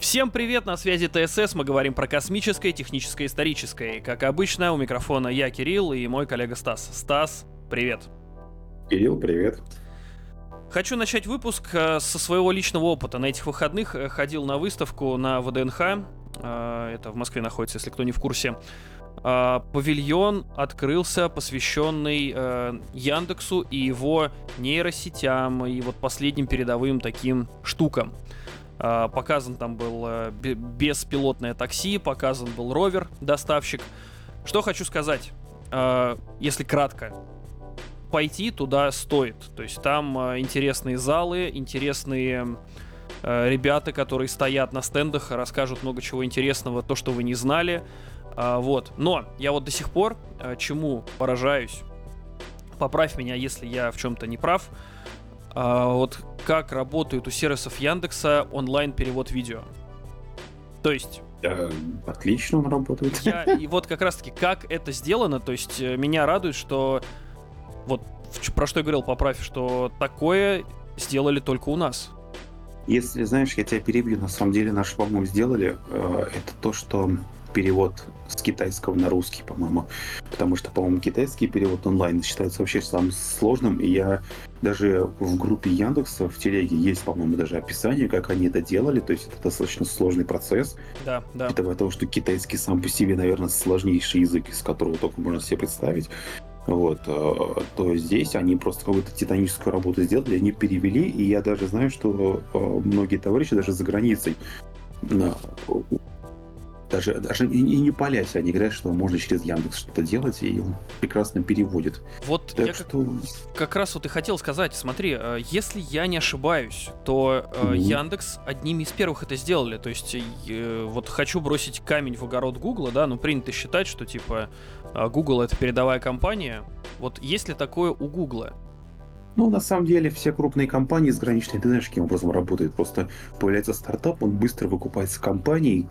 Всем привет, на связи ТСС, мы говорим про космическое, техническое, историческое. Как обычно, у микрофона я, Кирилл, и мой коллега Стас. Стас, привет. Кирилл, привет. Хочу начать выпуск э, со своего личного опыта. На этих выходных э, ходил на выставку на ВДНХ. Э, это в Москве находится, если кто не в курсе. Павильон открылся, посвященный Яндексу и его нейросетям и вот последним передовым таким штукам. Показан там был беспилотное такси, показан был ровер, доставщик. Что хочу сказать, если кратко пойти туда стоит. То есть там э, интересные залы, интересные э, ребята, которые стоят на стендах, расскажут много чего интересного, то, что вы не знали. Э, вот. Но я вот до сих пор э, чему поражаюсь, поправь меня, если я в чем-то не прав, э, вот как работает у сервисов Яндекса онлайн-перевод видео. То есть Отлично он работает. Я, и вот как раз-таки, как это сделано, то есть э, меня радует, что вот про что я говорил, поправь, что такое сделали только у нас. Если, знаешь, я тебя перебью, на самом деле наш, по-моему, сделали, э, это то, что перевод с китайского на русский, по-моему. Потому что, по-моему, китайский перевод онлайн считается вообще самым сложным. И я даже в группе Яндекса в телеге есть, по-моему, даже описание, как они это делали. То есть это достаточно сложный процесс. Да, да. Это того, что китайский сам по себе, наверное, сложнейший язык, из которого только можно себе представить. Вот, э, то здесь они просто какую-то титаническую работу сделали, они перевели, и я даже знаю, что э, многие товарищи даже за границей даже, даже и, и не палясь, они говорят, что можно через Яндекс что-то делать, и он прекрасно переводит. Вот так я что... как, как раз вот и хотел сказать, смотри, э, если я не ошибаюсь, то mm-hmm. Яндекс одними из первых это сделали. То есть вот хочу бросить камень в огород Гугла, да, но принято считать, что типа Google это передовая компания. Вот есть ли такое у Гугла? Ну, на самом деле, все крупные компании заграничные, ты знаешь, каким образом работают. Просто появляется стартап, он быстро выкупается компанией,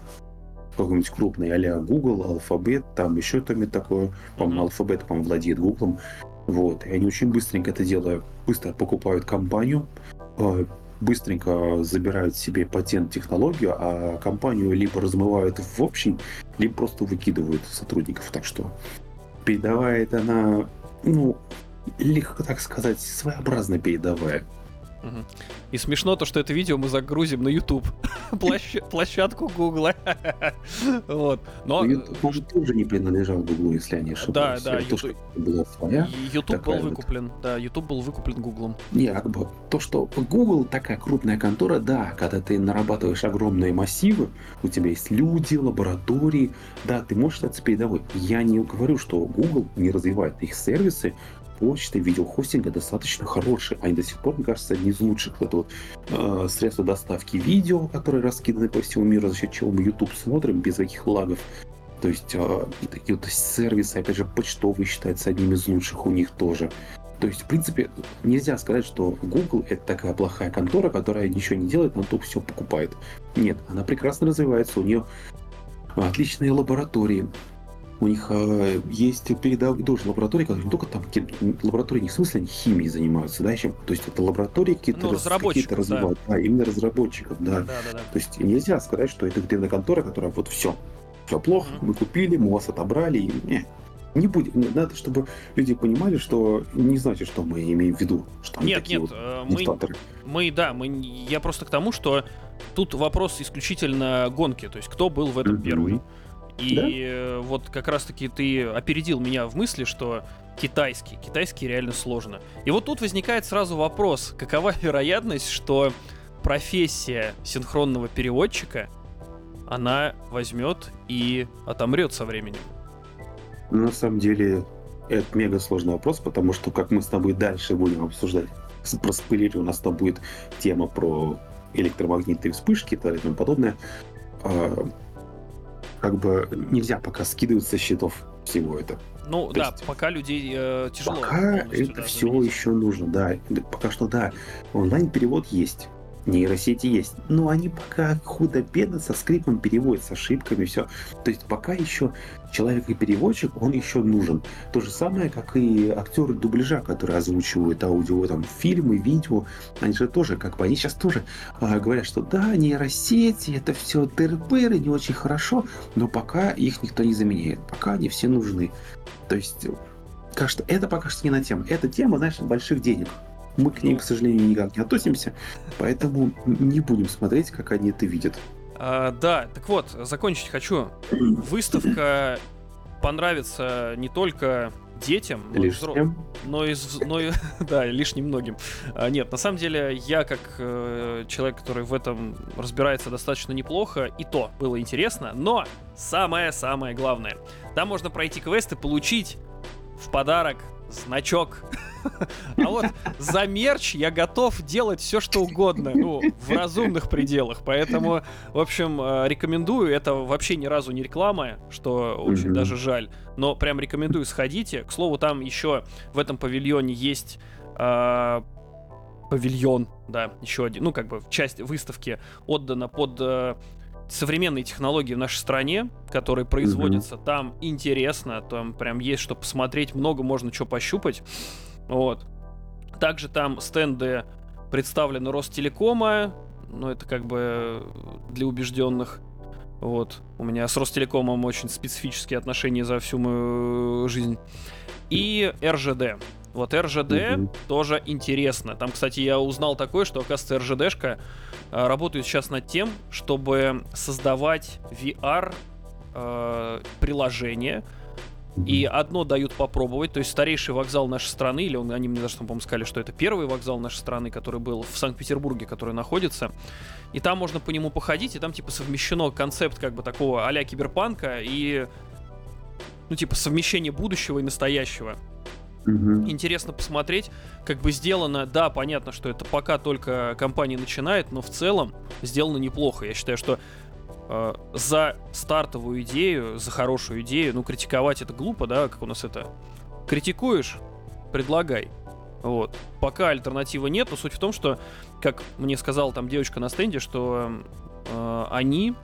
какой-нибудь крупный, а Google, Alphabet, там еще кто-нибудь такое, по-моему, Alphabet, по-моему, владеет Google. Вот, и они очень быстренько это делают, быстро покупают компанию, э, быстренько забирают себе патент технологию, а компанию либо размывают в общем, либо просто выкидывают сотрудников. Так что передавает она, ну, легко так сказать, своеобразно передовая. И смешно то, что это видео мы загрузим на YouTube. Площадку Гугла. вот. Но... YouTube может тоже не принадлежал Гуглу, если я не ошибаюсь. Да, да. То, что была своя. YouTube был выкуплен. Да, YouTube был выкуплен Гуглом. Не, как бы то, что Google такая крупная контора, да, когда ты нарабатываешь огромные массивы, у тебя есть люди, лаборатории, да, ты можешь стать передовой. Я не говорю, что Google не развивает их сервисы, почты, видеохостинга достаточно хорошие. Они до сих пор, мне кажется, одни из лучших. Это вот э, средства доставки видео, которые раскиданы по всему миру, за счет чего мы YouTube смотрим без каких лагов. То есть э, такие вот сервисы, опять же, почтовые считаются одним из лучших у них тоже. То есть, в принципе, нельзя сказать, что Google это такая плохая контора, которая ничего не делает, но то все покупает. Нет, она прекрасно развивается, у нее отличные лаборатории, у них э, есть передовые тоже лаборатории, которые не только там лаборатории не в смысле они химией занимаются, да, еще, то есть это лаборатории какие-то, ну, разработчиков, какие развивают, да. да, именно разработчиков, да. Да, да, да. То есть нельзя сказать, что это где контора, которая вот все, все плохо, mm-hmm. мы купили, мы вас отобрали, и не, не будет. Надо, чтобы люди понимали, что не значит, что мы имеем в виду, что нет, нет, вот э, мы, мы, да, мы, я просто к тому, что тут вопрос исключительно гонки, то есть кто был в этом mm-hmm. первый. И да? Вот как раз-таки ты опередил меня в мысли, что китайский, китайский реально сложно. И вот тут возникает сразу вопрос, какова вероятность, что профессия синхронного переводчика, она возьмет и отомрет со временем? На самом деле, это мега сложный вопрос, потому что, как мы с тобой дальше будем обсуждать, про спойлеры у нас там будет тема про электромагнитные вспышки и тому подобное. Как бы нельзя пока скидывать со счетов всего это. Ну То да, есть, пока людей э, тяжело. Пока это да, все заменить. еще нужно, да. Пока что да. Онлайн-перевод есть. Нейросети есть, но они пока худо-бедно со скрипом переводят, с ошибками, все. То есть пока еще человек и переводчик, он еще нужен. То же самое, как и актеры дубляжа, которые озвучивают аудио, там, фильмы, видео, они же тоже, как бы, они сейчас тоже а, говорят, что да, нейросети, это все тыры не очень хорошо, но пока их никто не заменяет, пока они все нужны. То есть, кажется, это пока что не на тему. Это тема, знаешь, больших денег мы к ним, к сожалению, никак не относимся, поэтому не будем смотреть, как они это видят. А, да, так вот, закончить хочу. Выставка понравится не только детям, но и, взро... но и, но и да, лишь немногим. А, нет, на самом деле я как э, человек, который в этом разбирается достаточно неплохо, и то было интересно. Но самое-самое главное, там можно пройти квест и получить в подарок значок. А вот за мерч я готов делать все, что угодно, ну, в разумных пределах. Поэтому, в общем, э, рекомендую. Это вообще ни разу не реклама, что очень даже жаль. Но прям рекомендую, сходите. К слову, там еще в этом павильоне есть э, павильон, да, еще один, ну, как бы часть выставки отдана под э, современные технологии в нашей стране, которые производятся, mm-hmm. там интересно, там прям есть что посмотреть, много можно что пощупать. Вот. Также там стенды представлены Ростелекома, но это как бы для убежденных. Вот. У меня с Ростелекомом очень специфические отношения за всю мою жизнь. И РЖД. Вот РЖД mm-hmm. тоже интересно. Там, кстати, я узнал такое, что, оказывается, РЖДшка э, работает сейчас над тем, чтобы создавать VR э, приложение. И одно дают попробовать, то есть старейший вокзал нашей страны, или он, они мне даже, по-моему, сказали, что это первый вокзал нашей страны, который был в Санкт-Петербурге, который находится. И там можно по нему походить, и там типа совмещено концепт как бы такого а киберпанка и ну типа совмещение будущего и настоящего. Интересно посмотреть, как бы сделано. Да, понятно, что это пока только компания начинает, но в целом сделано неплохо. Я считаю, что э, за стартовую идею, за хорошую идею, ну, критиковать это глупо, да, как у нас это. Критикуешь, предлагай. Вот. Пока альтернативы нет, но суть в том, что, как мне сказала там девочка на стенде, что э, они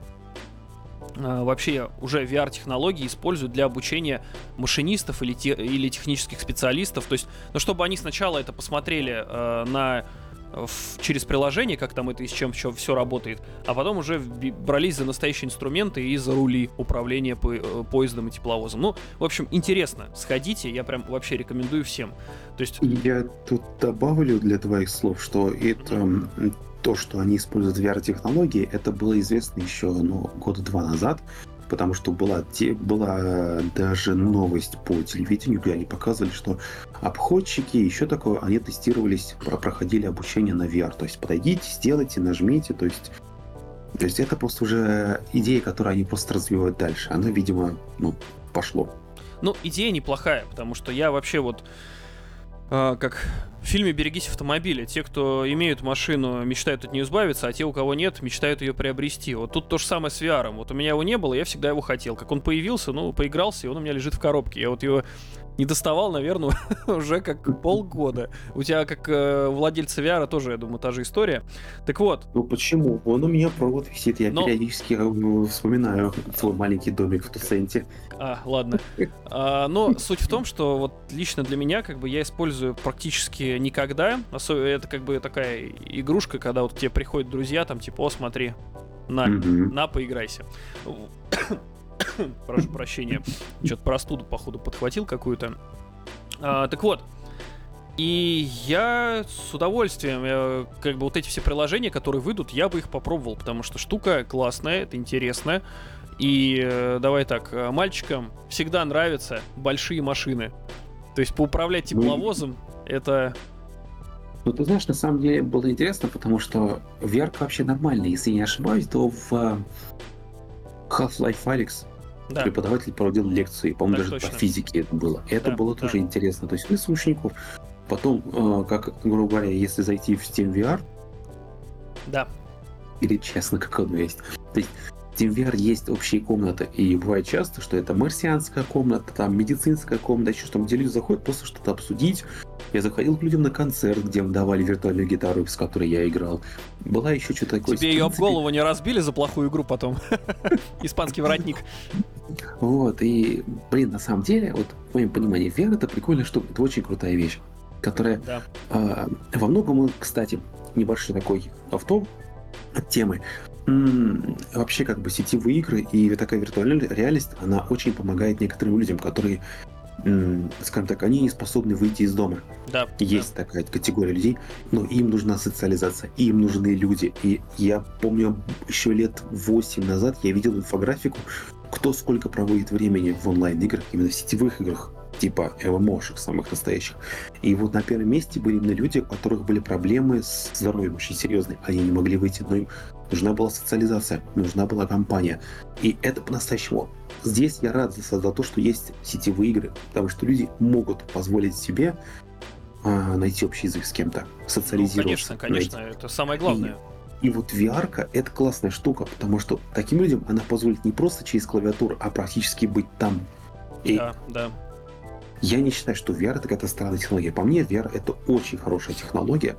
вообще уже VR-технологии используют для обучения машинистов или, те, или технических специалистов. То есть, ну, чтобы они сначала это посмотрели э, на в, через приложение, как там это и с чем все, все работает, а потом уже брались за настоящие инструменты и за рули управления по, э, поездом и тепловозом. Ну, в общем, интересно. Сходите, я прям вообще рекомендую всем. То есть... Я тут добавлю для твоих слов, что это то, что они используют VR-технологии, это было известно еще ну, года два назад, потому что была, те, была даже новость по телевидению, где они показывали, что обходчики, еще такое, они тестировались, проходили обучение на VR. То есть подойдите, сделайте, нажмите, то есть то есть это просто уже идея, которую они просто развивают дальше. Она, видимо, ну, пошло. Ну, идея неплохая, потому что я вообще вот э, как в фильме «Берегись автомобиля». Те, кто имеют машину, мечтают от нее избавиться, а те, у кого нет, мечтают ее приобрести. Вот тут то же самое с VR. Вот у меня его не было, я всегда его хотел. Как он появился, ну, поигрался, и он у меня лежит в коробке. Я вот его не доставал, наверное, уже как полгода. У тебя, как э, владельца VR, тоже, я думаю, та же история. Так вот. Ну почему? Он у меня провод висит. Я Но... периодически э, вспоминаю свой маленький домик в Туценте. А, ладно. А, но суть в том, что вот лично для меня, как бы, я использую практически никогда. Особенно это как бы такая игрушка, когда вот к тебе приходят друзья, там, типа, о, смотри, на, на, поиграйся. Прошу прощения. Что-то простуду, походу, подхватил какую-то. А, так вот. И я с удовольствием, я, как бы вот эти все приложения, которые выйдут, я бы их попробовал, потому что штука классная, это интересно. И э, давай так, э, мальчикам всегда нравятся большие машины. То есть поуправлять тепловозом ну, это... Ну, ты знаешь, на самом деле было интересно, потому что VR вообще нормальный. Если я не ошибаюсь, то в э, Half-Life Alyx да. преподаватель проводил лекции, по-моему, даже точно. по физике это было. Это да, было да. тоже интересно. То есть вы учеников. Потом, э, как, грубо говоря, если зайти в Steam VR, да. или честно, как оно есть. То есть в Steam VR есть общие комнаты, и бывает часто, что это марсианская комната, там медицинская комната, еще что там, где люди заходят просто что-то обсудить, Я заходил к людям на концерт, где им давали виртуальную гитару, с которой я играл. Была еще что-то такое. Тебе ее об голову не разбили за плохую игру потом? Испанский воротник. Вот, и, блин, на самом деле, вот в моем понимании, VR это прикольная штука, это очень крутая вещь, которая Да. а, во многом, кстати, небольшой такой автоп от темы. Вообще, как бы сетевые игры и такая виртуальная реальность, она очень помогает некоторым людям, которые, скажем так, они не способны выйти из дома. Да. Есть такая категория людей, но им нужна социализация, им нужны люди. И я помню, еще лет 8 назад я видел инфографику, кто сколько проводит времени в онлайн-играх, именно в сетевых играх, типа ММОшек самых настоящих. И вот на первом месте были именно люди, у которых были проблемы с здоровьем очень серьезные. Они не могли выйти, но им нужна была социализация, нужна была компания. И это по-настоящему. Здесь я рад за, за то, что есть сетевые игры, потому что люди могут позволить себе а, найти общий язык с кем-то, Ну, социализироваться. конечно, конечно, это самое главное. И вот VR это классная штука, потому что таким людям она позволит не просто через клавиатуру, а практически быть там. И Да, да. Я не считаю, что VR это какая-то странная технология. По мне, VR это очень хорошая технология,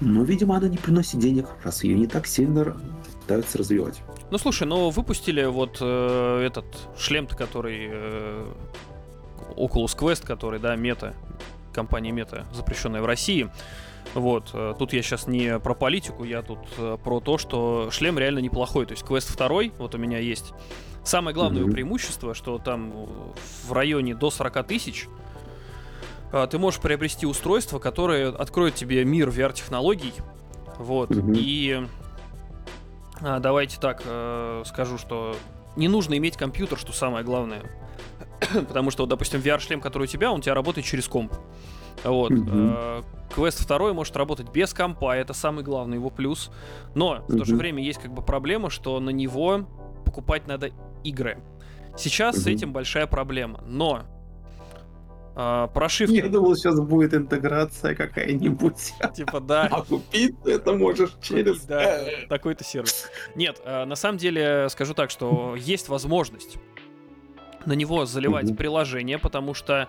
но, видимо, она не приносит денег, раз ее не так сильно пытаются развивать. Ну слушай, ну выпустили вот э, этот шлем-то, который э, Oculus Quest, который, да, мета, компания мета, запрещенная в России. Вот, э, тут я сейчас не про политику, я тут э, про то, что шлем реально неплохой. То есть Quest 2, вот у меня есть. Самое главное Мгм. преимущество, что там э, в районе до 40 тысяч ты можешь приобрести устройство, которое откроет тебе мир VR-технологий. Вот. Мгм. И а, давайте так э, скажу, что не нужно иметь компьютер, что самое главное. Потому что, вот, допустим, VR-шлем, который у тебя, он у тебя работает через комп. Вот. Э, Quest 2 может работать без компа, это самый главный его плюс. Но в то же время есть как бы проблема, что на него покупать надо игры. Сейчас с этим большая проблема. Но а, прошивка, Я думал, сейчас будет интеграция какая-нибудь. типа, да, А купить ты это можешь через... Да, такой-то сервис. Нет, э, на самом деле скажу так, что есть возможность на него заливать приложение, потому что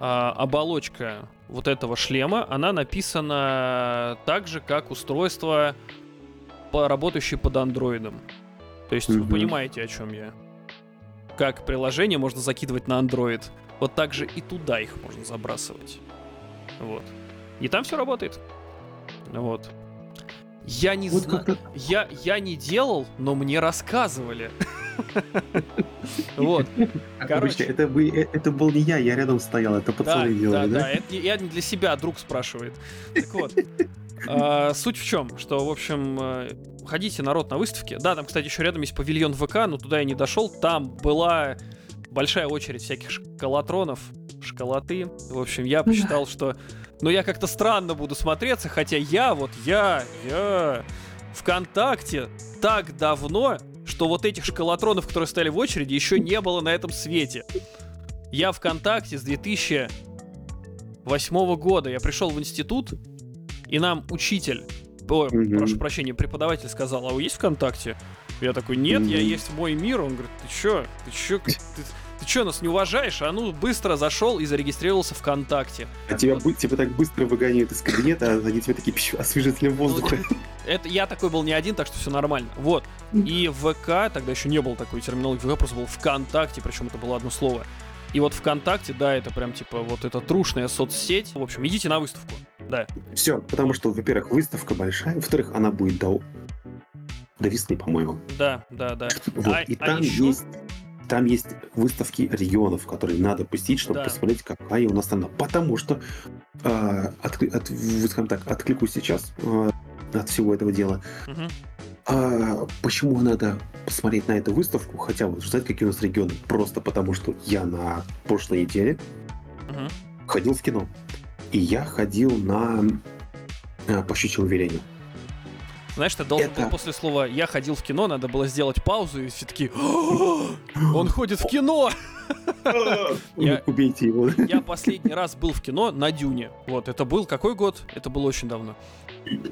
а, оболочка вот этого шлема, она написана так же, как устройство, работающее под андроидом. То есть вы Мгм. понимаете, о чем я. Как приложение можно закидывать на Android, вот так же и туда их можно забрасывать. Вот. И там все работает. Вот. Я не Вот знаю. Я, я не делал, но мне рассказывали. Вот. Короче. Это, э, это был не я, я рядом стоял, это Да, пацаны да, делали, да? да. Это не- я не для себя, друг спрашивает. Так вот. а, Суть в чем, что, в общем, э, ходите, народ, на выставке. Да, там, кстати, еще рядом есть павильон ВК, но туда я не дошел. Там была большая очередь всяких школотронов, школоты. В общем, я посчитал, что... Ну, я как-то странно буду смотреться, хотя я, вот я, я ВКонтакте так давно, что вот этих школотронов, которые стояли в очереди, еще не было на этом свете. Я ВКонтакте с 2008 года. Я пришел в институт, и нам учитель, о, Мгм. прошу прощения, преподаватель сказал, а вы есть ВКонтакте? Я такой, нет, я Мгм. есть в мой мир. Он говорит, ты чё? Ты чё? Ты, ты чё, нас не уважаешь? А ну, быстро зашел и зарегистрировался ВКонтакте. А тебя, бы- тебя так быстро выгоняют из кабинета, а они тебе такие пищу, освежителем воздуха. Это я такой был не один, так что все нормально. Вот. И ВК, тогда еще не было такой терминологии, ВК просто был ВКонтакте, причем это было одно слово. И вот ВКонтакте, да, это прям типа вот эта трушная соцсеть. В общем, идите на выставку. Да. Все, потому что, во-первых, выставка большая, во-вторых, она будет до, до весны, по-моему. Да, да, да. Вот. А- и а там еще- есть там есть выставки регионов, которые надо посетить, чтобы Да. посмотреть, какая у нас страна. Потому что, э, от, в- скажем так, откликусь сейчас э, от всего этого дела. Мгм. А почему надо посмотреть на эту выставку? Хотя вот знаете, какие у нас регионы? Просто потому, что я на прошлой неделе Мгм. ходил в кино. И я ходил на э, по щучьему велению. Знаешь, ты должен Это- был после слова «я ходил в кино», надо было сделать паузу, и все таки он ходит в кино! Я- Убейте его. Я последний раз был в кино на Дюне. Вот, это был какой год? Это было очень давно.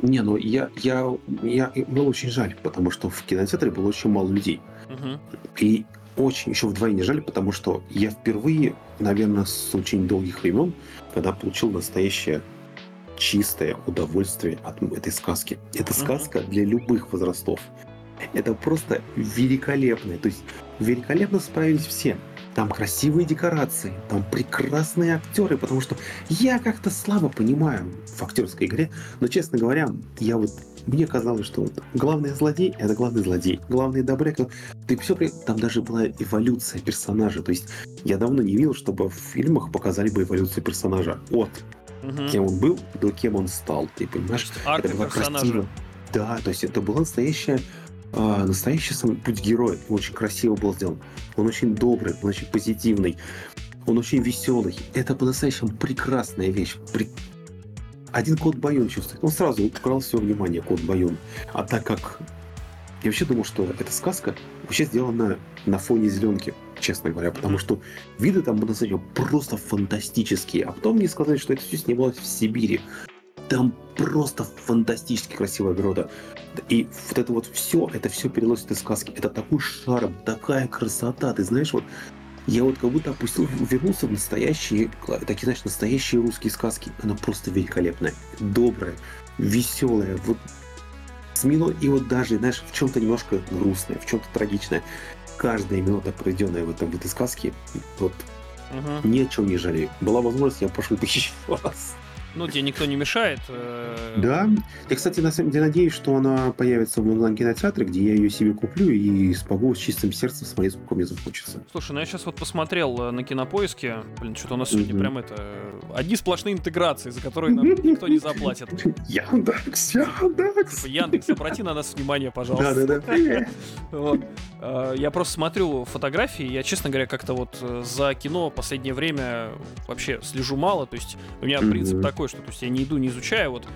Не, ну я, я, я, мне очень жаль, потому что в кинотеатре было очень мало людей. И очень, еще вдвойне жаль, потому что я впервые, наверное, с очень долгих времен, когда получил настоящее чистое удовольствие от этой сказки. Это сказка для любых возрастов. Это просто великолепно. То есть великолепно справились все. Там красивые декорации, там прекрасные актеры, потому что я как-то слабо понимаю в актерской игре, но, честно говоря, я вот мне казалось, что вот главный злодей — это главный злодей. Главный добряк — ты все Там даже была эволюция персонажа. То есть я давно не видел, чтобы в фильмах показали бы эволюцию персонажа от угу. кем он был до кем он стал. Ты понимаешь? Арка это было красиво. Да, то есть это была настоящая а, настоящий сам путь героя. Очень красиво был сделан. Он очень добрый, он очень позитивный, он очень веселый. Это по-настоящему прекрасная вещь. При... Один кот Байон чувствует. Он сразу украл все внимание, кот Байон. А так как я вообще думал, что эта сказка вообще сделана на фоне зеленки, честно говоря, потому что виды там по-настоящему просто фантастические. А потом мне сказали, что это все снималось в Сибири. Там просто фантастически красивая природа. И вот это вот все, это все переносит из сказки. Это такой шарм, такая красота. Ты знаешь, вот я вот как будто опустил, вернулся в настоящие, такие, знаешь, настоящие русские сказки. Она просто великолепная, добрая, веселая, вот смело и вот даже, знаешь, в чем-то немножко грустная, в чем-то трагичная. Каждая минута, проведенная в, этом, в этой сказке, вот угу. ни о чем не жалею. Была возможность, я пошел бы еще раз. Ну, тебе никто не мешает. Э... Да. Я, кстати, на самом деле надеюсь, что она появится в онлайн-кинотеатре, где я ее себе куплю и смогу с чистым сердцем смотреть, сколько мне захочется. Слушай, ну я сейчас вот посмотрел э, на кинопоиске. Блин, что-то у нас сегодня прям это... Одни сплошные интеграции, за которые нам никто не заплатит. Яндекс, Яндекс. Типа, Яндекс, обрати на нас внимание, пожалуйста. Да-да-да. Э, я просто смотрю фотографии, я, честно говоря, как-то вот э, за кино последнее время вообще слежу мало, то есть у меня принцип такой, такое, что то есть я не иду, не изучаю, вот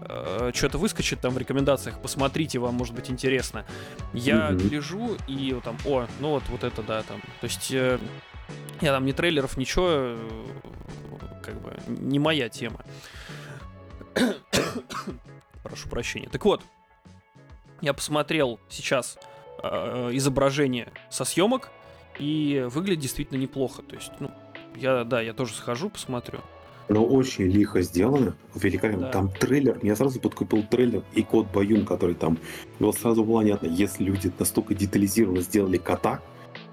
э, что-то выскочит там в рекомендациях, посмотрите, вам может быть интересно. Я mm-hmm. гляжу и вот там, о, ну вот, вот это да, там. То есть э, я там ни трейлеров, ничего, э, как бы не моя тема. Прошу прощения. Так вот, я посмотрел сейчас э, изображение со съемок, и выглядит действительно неплохо. То есть, ну, я, да, я тоже схожу, посмотрю но очень лихо сделано, великолепно. Да. Там трейлер, я сразу подкупил трейлер и код Баюн, который там, было сразу понятно, если люди настолько детализированно сделали кота,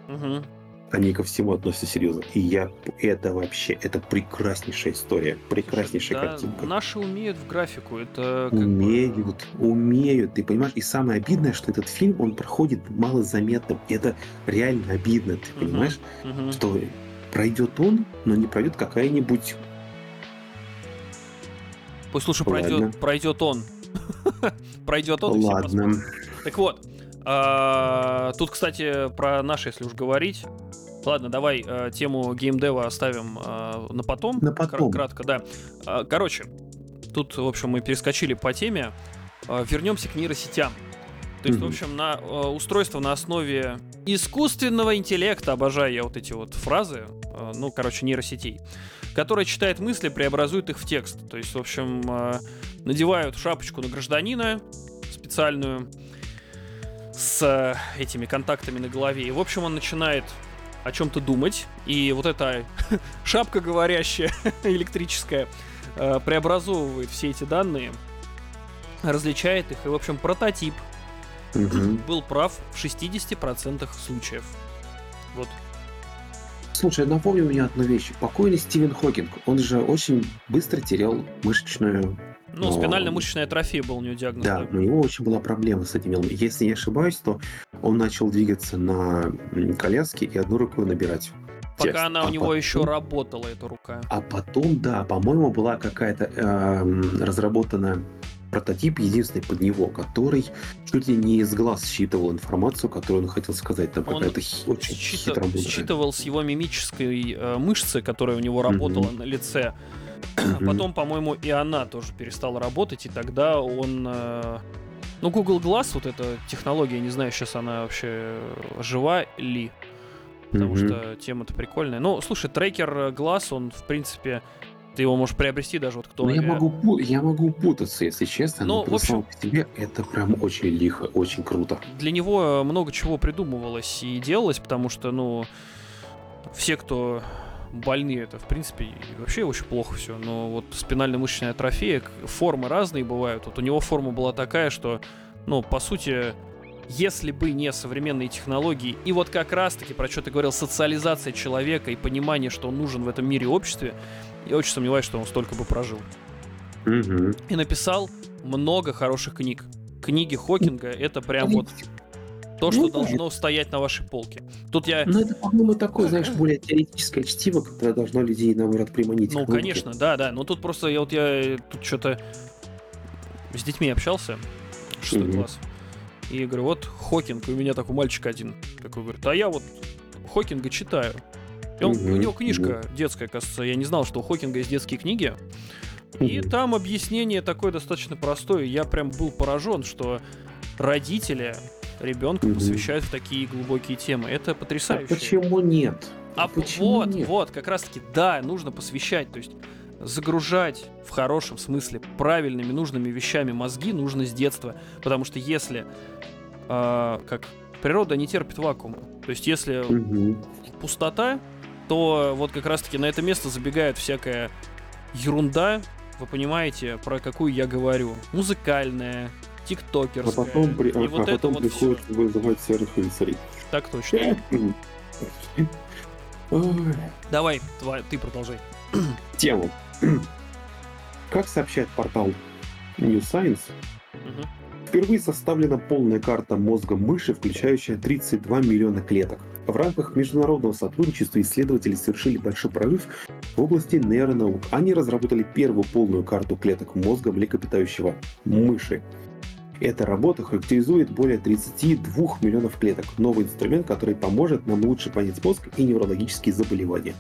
угу. они ко всему относятся серьезно. И я, это вообще, это прекраснейшая история, прекраснейшая да, картинка. Наши умеют в графику, это Умеют, бы... умеют, ты понимаешь? И самое обидное, что этот фильм, он проходит малозаметным. И это реально обидно, ты угу. понимаешь? Угу. Что пройдет он, но не пройдет какая-нибудь Пусть лучше пройдет, пройдет он. пройдет он. Ладно. Так вот. А, тут, кстати, про наши, если уж говорить. Ладно, давай а, тему геймдева оставим а, на потом. На потом. Кратко, да. А, короче, тут, в общем, мы перескочили по теме. А, вернемся к нейросетям. То есть, mm-hmm. в общем, на э, устройство на основе искусственного интеллекта, обожаю я вот эти вот фразы, э, ну, короче, нейросетей которая читает мысли, преобразует их в текст. То есть, в общем, э, надевают шапочку на гражданина специальную с э, этими контактами на голове. И, в общем, он начинает о чем-то думать. И вот эта шапка говорящая, электрическая, э, преобразовывает все эти данные, различает их. И, в общем, прототип был прав в 60% случаев. Вот. Слушай, напомни мне одну вещь. Покойный Стивен Хокинг, он же очень быстро терял мышечную ну, спинально-мышечная атрофия был у него диагноз. Да, да, у него очень была проблема с этим. Если не ошибаюсь, то он начал двигаться на коляске и одну рукой набирать. Пока текст. она а у него потом... еще работала, эта рука. А потом, да, по-моему, была какая-то э, разработана прототип единственный под него, который чуть ли не из глаз считывал информацию, которую он хотел сказать. Там какая-то очень считав... хитромудрая. считывал с его мимической э, мышцы, которая у него работала mm-hmm. на лице. Mm-hmm. Потом, по-моему, и она тоже перестала работать, и тогда он... Э, ну, Google Glass, вот эта технология, не знаю, сейчас она вообще жива ли, потому mm-hmm. что тема-то прикольная. Ну, слушай, трекер Glass, он, в принципе, Ты его можешь приобрести даже вот кто... Ну, я могу, я могу путаться, если честно, но, но в общем, по себе это прям очень лихо, очень круто. Для него много чего придумывалось и делалось, потому что, ну, все, кто больные, это, в принципе, вообще очень плохо все. Но вот спинально-мышечная атрофия, формы разные бывают. Вот у него форма была такая, что, ну, по сути, если бы не современные технологии, и вот как раз-таки, про что ты говорил, социализация человека и понимание, что он нужен в этом мире обществе, я очень сомневаюсь, что он столько бы прожил. Угу. И написал много хороших книг. Книги Хокинга — это прям вот то, что ну, должно стоять на вашей полке. Тут я... Ну, это, по-моему, такое, знаешь, более теоретическое чтиво, которое должно людей, наоборот, приманить. Ну, конечно, да, да. Но тут просто я вот я тут что-то с детьми общался, шестой mm класс. И говорю, вот Хокинг, у меня такой мальчик один. Такой говорит, а я вот Хокинга читаю. И он, mm-hmm. У него книжка mm-hmm. детская, кажется. Я не знал, что у Хокинга есть детские книги. И там объяснение такое достаточно простое. Я прям был поражен, что родители ребенка mm-hmm. посвящают в такие глубокие темы. Это потрясающе. А почему нет? А почему вот, нет? вот, как раз таки, да, нужно посвящать. То есть загружать в хорошем смысле правильными, нужными вещами мозги нужно с детства. Потому что если, э, как природа не терпит вакуума, то есть если угу. пустота, то вот как раз-таки на это место забегает всякая ерунда, вы понимаете, про какую я говорю. Музыкальная, тиктокерская. А потом, при... и а, вот а потом вот приходится все. вызывать серых рыцарей. Так точно. Давай, твой, ты продолжай. Тему. Как сообщает портал New Science, впервые составлена полная карта мозга мыши, включающая 32 миллиона клеток. В рамках международного сотрудничества исследователи совершили большой прорыв в области нейронаук. Они разработали первую полную карту клеток мозга млекопитающего мыши. Эта работа характеризует более 32 миллионов клеток. Новый инструмент, который поможет нам лучше понять мозг и неврологические заболевания.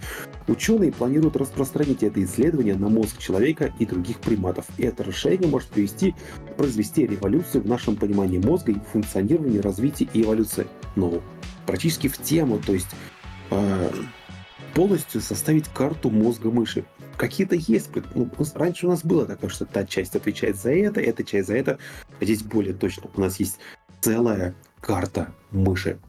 Ученые планируют распространить это исследование на мозг человека и других приматов. И это расширение может привести, произвести революцию в нашем понимании мозга и функционировании, развитии и эволюции. Но практически в тему, то есть э, полностью составить карту мозга мыши. Какие-то есть. Ну, раньше у нас было такое, что та часть отвечает за это, эта часть за это. А здесь более точно. У нас есть целая карта мыши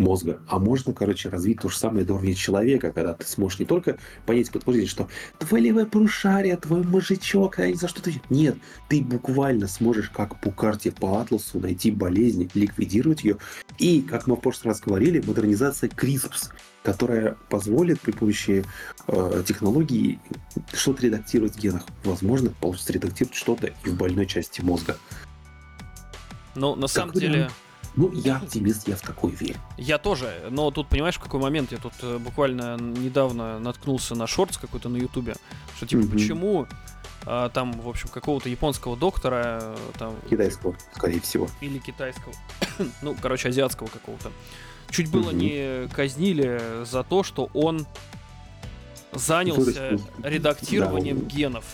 мозга. А можно, короче, развить то же самое до уровня человека, когда ты сможешь не только понять, подтвердить, что твое левое полушарие, твой мозжечок, а за что ты... Нет, ты буквально сможешь, как по карте, по атласу, найти болезнь, ликвидировать ее. И, как мы в прошлый раз говорили, модернизация CRISPS, которая позволит при помощи э, технологии что-то редактировать в генах. Возможно, получится редактировать что-то и в больной части мозга. Ну, на самом как деле... Ну, я оптимист, я в такой верю. Я тоже, но тут, понимаешь, в какой момент? Я тут э, буквально недавно наткнулся на шортс какой-то на ютубе, что типа, mm-hmm. почему а, там, в общем, какого-то японского доктора. Э, там, китайского, скорее всего. Или китайского. ну, короче, азиатского какого-то. Чуть было не казнили за то, что он занялся редактированием да, генов.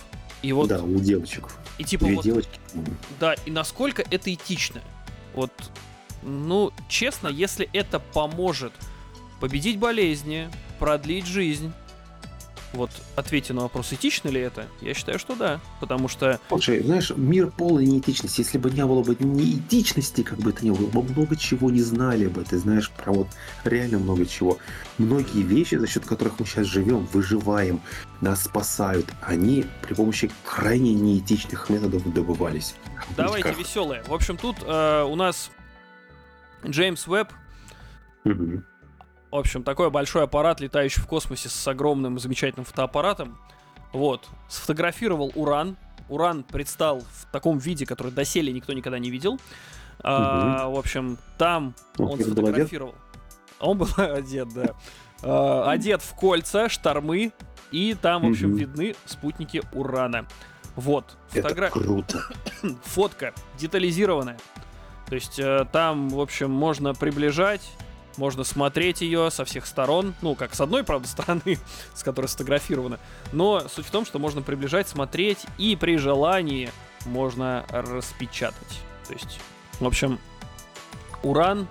И вот, да, у девочек. И типа вот, девочки. Да, и насколько это этично. Вот, ну, честно, если это поможет победить болезни, продлить жизнь, вот ответьте на вопрос, этично ли это, я считаю, что да. Потому что... Слушай, знаешь, мир полный неэтичности. Если бы не было бы неэтичности, как бы это ни было, мы много чего не знали бы. Ты знаешь, про вот реально много чего. Многие вещи, за счет которых мы сейчас живем, выживаем, нас спасают, они при помощи крайне неэтичных методов добывались. Давайте веселые. В общем, тут э, у нас Джеймс угу в общем, такой большой аппарат, летающий в космосе с огромным замечательным фотоаппаратом. Вот. Сфотографировал Уран. Уран предстал в таком виде, который доселе никто никогда не видел. Угу. А, в общем, там он, он сфотографировал. Он был одет, да. А, одет в кольца, штормы, и там, в общем, угу. видны спутники Урана. Вот. Фотогра... Это круто. Фотка детализированная. То есть э, там, в общем, можно приближать можно смотреть ее со всех сторон, ну, как с одной, правда, стороны, с которой сфотографировано, но суть в том, что можно приближать, смотреть, и при желании можно распечатать. То есть, в общем, Уран,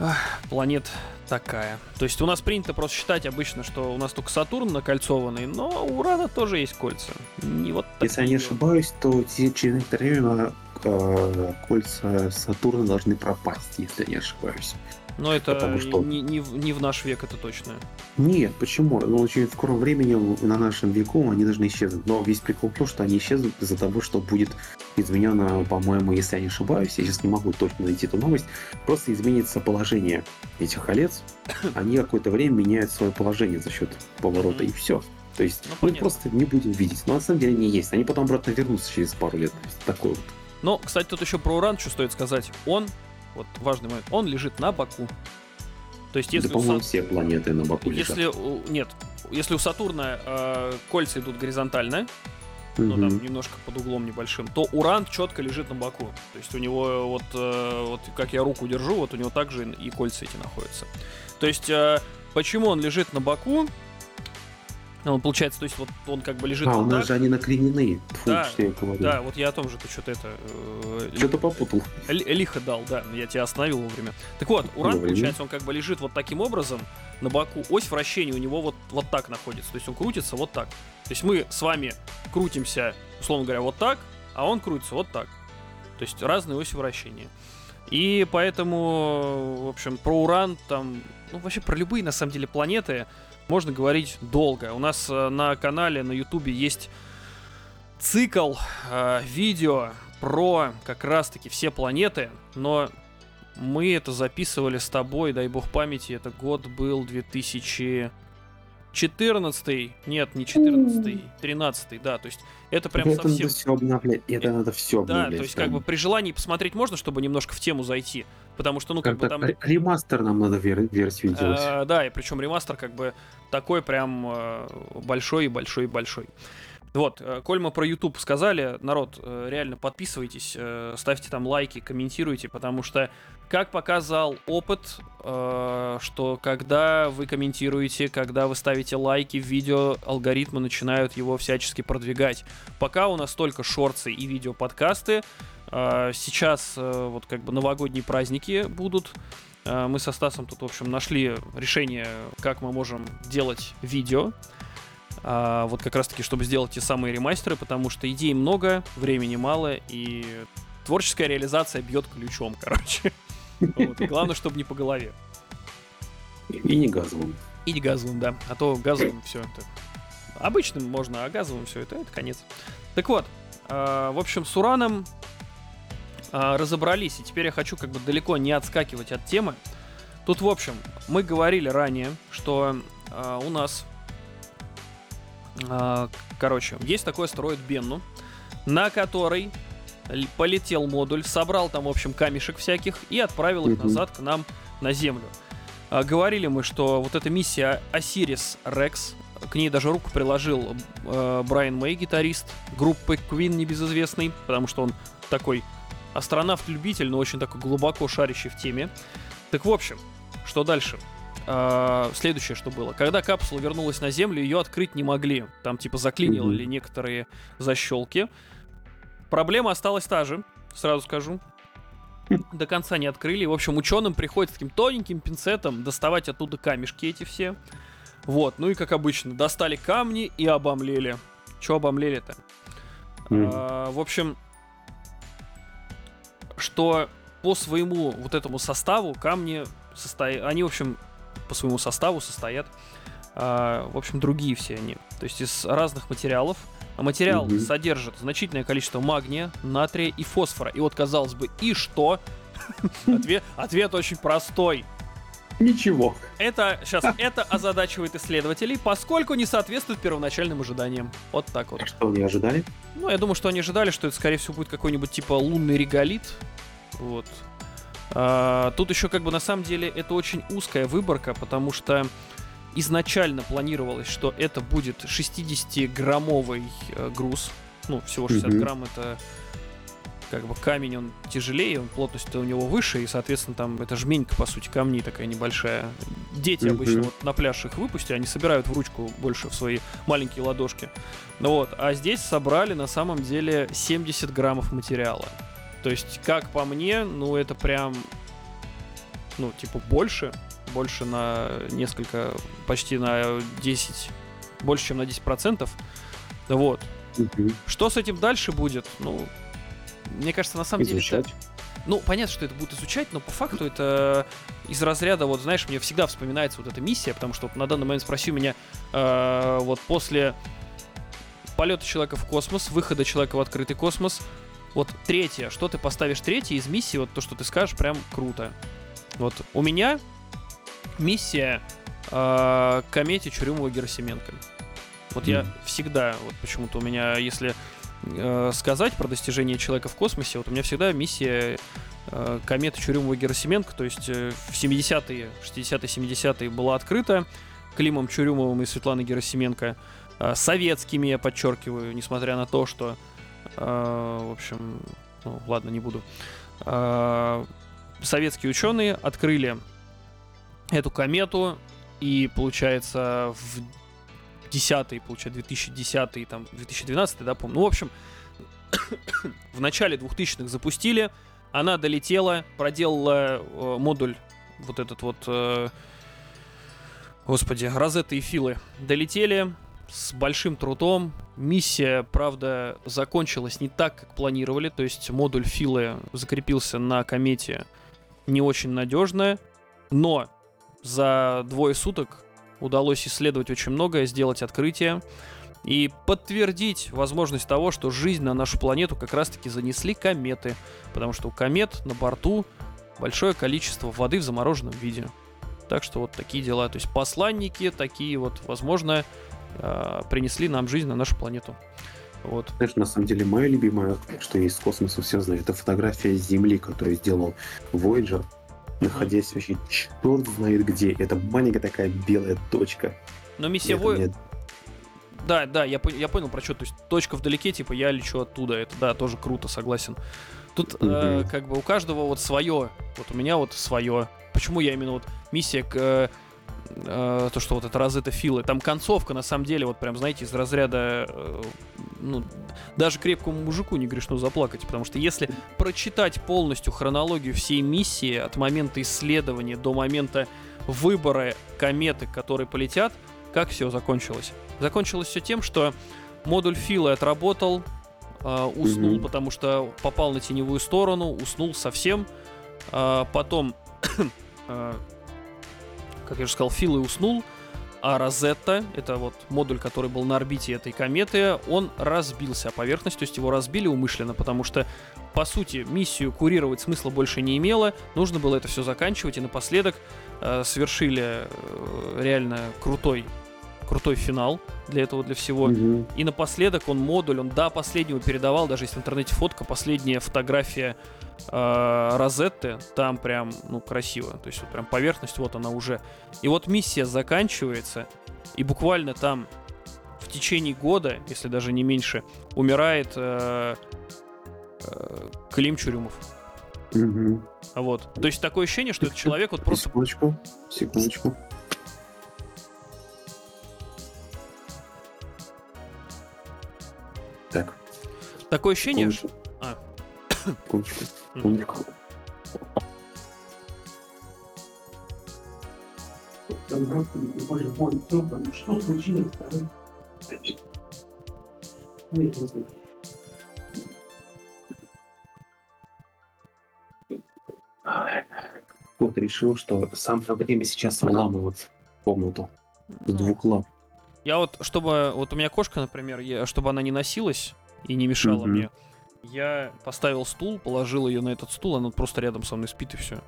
ах, планет такая. То есть у нас принято просто считать обычно, что у нас только Сатурн накольцованный, но у Урана тоже есть кольца. Не вот Если я не ошибаюсь, то через некоторое время э, кольца Сатурна должны пропасть, если я не ошибаюсь. Но это Потому что... не, не, в, не в наш век, это точно. Нет, почему? Ну, очень в скором времени на нашем веку они должны исчезнуть. Но весь прикол в том, что они исчезнут из-за того, что будет изменено, по-моему, если я не ошибаюсь, я сейчас не могу точно найти эту новость, просто изменится положение этих колец. Они какое-то время меняют свое положение за счет поворота, mm-hmm. и все. То есть ну, мы просто не будем видеть. Но на самом деле не есть. Они потом обратно вернутся через пару лет. Такой вот. Но, кстати, тут еще про уран что стоит сказать. Он вот важный момент, он лежит на боку. То есть, если да, по-моему, Сат... все планеты на боку если лежат. Нет, если у Сатурна э, кольца идут горизонтально, mm-hmm. ну там немножко под углом небольшим, то Уран четко лежит на боку. То есть у него вот, э, вот как я руку держу, вот у него также и кольца эти находятся. То есть э, почему он лежит на боку? Он получается, то есть вот он как бы лежит. А, у нас так. же они накренены. Фу, да, что я говорю. Да, вот я о том же, ты что-то это. Э, что-то попутал. Лихо дал, да, я тебя остановил вовремя. Так вот, уран, Вовремя. получается, он как бы лежит вот таким образом на боку. Ось вращения у него вот, вот так находится. То есть он крутится вот так. То есть мы с вами крутимся, условно говоря, вот так, а он крутится вот так. То есть разные оси вращения. И поэтому, в общем, про уран там, ну вообще про любые на самом деле планеты можно говорить долго. У нас э, на канале на ютубе есть цикл э, видео про как раз-таки все планеты, но мы это записывали с тобой, дай бог памяти, это год был 2000... 14 нет, не 14 13 да, то есть это прям это совсем... Надо все обновлять, это надо все обновлять. Да, то есть прям. как бы при желании посмотреть можно, чтобы немножко в тему зайти, потому что, ну, как, как бы там... Ремастер нам надо вер- версию делать. А, да, и причем ремастер как бы такой прям э, Вот, э, коль мы про YouTube сказали, народ, э, реально подписывайтесь, ставьте там лайки, комментируйте, потому что как показал опыт, э, что когда вы комментируете, когда вы ставите лайки в видео, алгоритмы начинают его всячески продвигать. Пока у нас только шорты и видео подкасты. Э, сейчас э, вот как бы новогодние праздники будут. Э, мы со Стасом тут, в общем, нашли решение, как мы можем делать видео. А, вот как раз таки, чтобы сделать те самые ремастеры, потому что идей много, времени мало, и творческая реализация бьет ключом, короче. Вот. главное, чтобы не по голове. И не газовым. И не газовым, да. А то газовым все это... Обычным можно, а газовым все это, это конец. Так вот, э, в общем, с ураном э, разобрались, и теперь я хочу как бы далеко не отскакивать от темы. Тут, в общем, мы говорили ранее, что э, у нас, короче, есть такой астероид Бенну, на который полетел модуль, собрал там, в общем, камешек всяких и отправил их назад к нам на Землю. А, говорили мы, что вот эта миссия Осирис Рекс, к ней даже руку приложил э, Брайан Мэй, гитарист группы Queen небезызвестный, потому что он такой астронавт-любитель, но очень такой глубоко шарящий в теме. Так в общем, что дальше? Uh, следующее, что было. Когда капсула вернулась на Землю, ее открыть не могли. Там типа заклинили mm-hmm. некоторые защелки. Проблема осталась та же, сразу скажу. До конца не открыли. В общем, ученым приходится таким тоненьким пинцетом доставать оттуда камешки эти все. Вот, ну и как обычно, достали камни и обомлели. Че обомлели-то? А, в общем, что по своему вот этому составу камни состоят... Они, в общем, по своему составу состоят, а, в общем, другие все они. То есть из разных материалов. А материал угу. содержит значительное количество магния, натрия и фосфора. И вот, казалось бы, и что? Ответ, ответ очень простой. Ничего. Это сейчас это озадачивает исследователей, поскольку не соответствует первоначальным ожиданиям. Вот так вот. А что они ожидали? Ну, я думаю, что они ожидали, что это, скорее всего, будет какой-нибудь типа лунный реголит. Вот. А, тут еще как бы на самом деле это очень узкая выборка, потому что изначально планировалось, что это будет 60-граммовый э, груз. Ну, всего 60 mm-hmm. грамм это как бы камень, он тяжелее, он плотность у него выше, и, соответственно, там это жменька, по сути, камней такая небольшая. Дети mm-hmm. обычно вот на пляж их выпустят, они собирают в ручку больше в свои маленькие ладошки. Ну вот, а здесь собрали на самом деле 70 граммов материала. То есть, как по мне, ну это прям, ну, типа больше, больше на несколько, почти на 10, больше, чем на 10%. Вот. Мгм. Что с этим дальше будет? Ну, мне кажется, на самом деле... это- Изучать. ну, понятно, что это будут изучать, но по факту это из разряда, вот, знаешь, мне всегда вспоминается вот эта миссия, потому что вот на данный момент спроси меня, э, вот после полета человека в космос, выхода человека в открытый космос, вот третье, что ты поставишь третье из миссии, вот то, что ты скажешь, прям круто. Вот у меня миссия э, к комете Чурюмова-Герасименко. Вот я Мгм. всегда, вот почему-то у меня, если э, сказать про достижение человека в космосе, вот у меня всегда миссия э, кометы Чурюмова-Герасименко, то есть э, в 70-е, 60-е, 70-е была открыта Климом Чурюмовым и Светланой Герасименко, э, советскими, я подчеркиваю, несмотря на то, что, в общем, ну, ладно, не буду. Э, советские ученые открыли эту комету, и, получается, в 10 получается, 2010 там, 2012 да, помню. Ну, в общем, в начале 2000-х запустили, она долетела, проделала э, модуль вот этот вот, э, господи, Розетта и Филы долетели с большим трудом. Миссия, правда, закончилась не так, как планировали, то есть модуль Филы закрепился на комете не очень надежно, но за двое суток удалось исследовать очень многое, сделать открытие и подтвердить возможность того, что жизнь на нашу планету как раз-таки занесли кометы, потому что у комет на борту большое количество воды в замороженном виде. Так что вот такие дела. То есть посланники такие вот, возможно, э, принесли нам жизнь на нашу планету. Вот. Знаешь, на самом деле, мое любимое, что из космоса все знают, это фотография Земли, которую сделал Voyager, находясь вообще черт знает где. Это маленькая такая белая точка. Но миссия Вой... мне- Да, да, я, я понял про что. То есть точка вдалеке, типа я лечу оттуда. Это да, тоже круто, согласен. Тут э, Мгм. как бы у каждого вот свое. Вот у меня вот свое. Почему я именно вот миссия к э, э, то, что вот это Розетта Филы. Там концовка, на самом деле, вот прям, знаете, из разряда, э, ну, даже крепкому мужику не грешно заплакать, потому что если прочитать полностью хронологию всей миссии от момента исследования до момента выбора кометы, которые полетят, как все закончилось? Закончилось все тем, что модуль Филы отработал, э, уснул, Мгм. потому что попал на теневую сторону, уснул совсем. А, потом, э, как я уже сказал, Филы уснул, а Розетта, это вот модуль, который был на орбите этой кометы, он разбился о поверхность, то есть его разбили умышленно, потому что, по сути, миссию курировать смысла больше не имело, нужно было это все заканчивать, и напоследок э, совершили э, реально крутой, крутой финал для этого, для всего. Мгм. И напоследок он модуль, он до последнего передавал, даже если в интернете фотка, последняя фотография э, Розетты, там прям, ну, красиво. То есть вот прям поверхность, вот она уже. И вот миссия заканчивается, и буквально там в течение года, если даже не меньше, умирает э, э, Клим Чурюмов. А Вот. То есть такое ощущение, что этот человек вот просто... Секундочку, секундочку. Такое ощущение, что... А. Секундочку, секундочку. Что случилось? Кот решил, что самое время сейчас вламывать в комнату с двух лап. Я вот, чтобы... Вот у меня кошка, например, я- чтобы она не носилась и не мешала Мгм. мне, я поставил стул, положил ее на этот стул, она просто рядом со мной спит и все.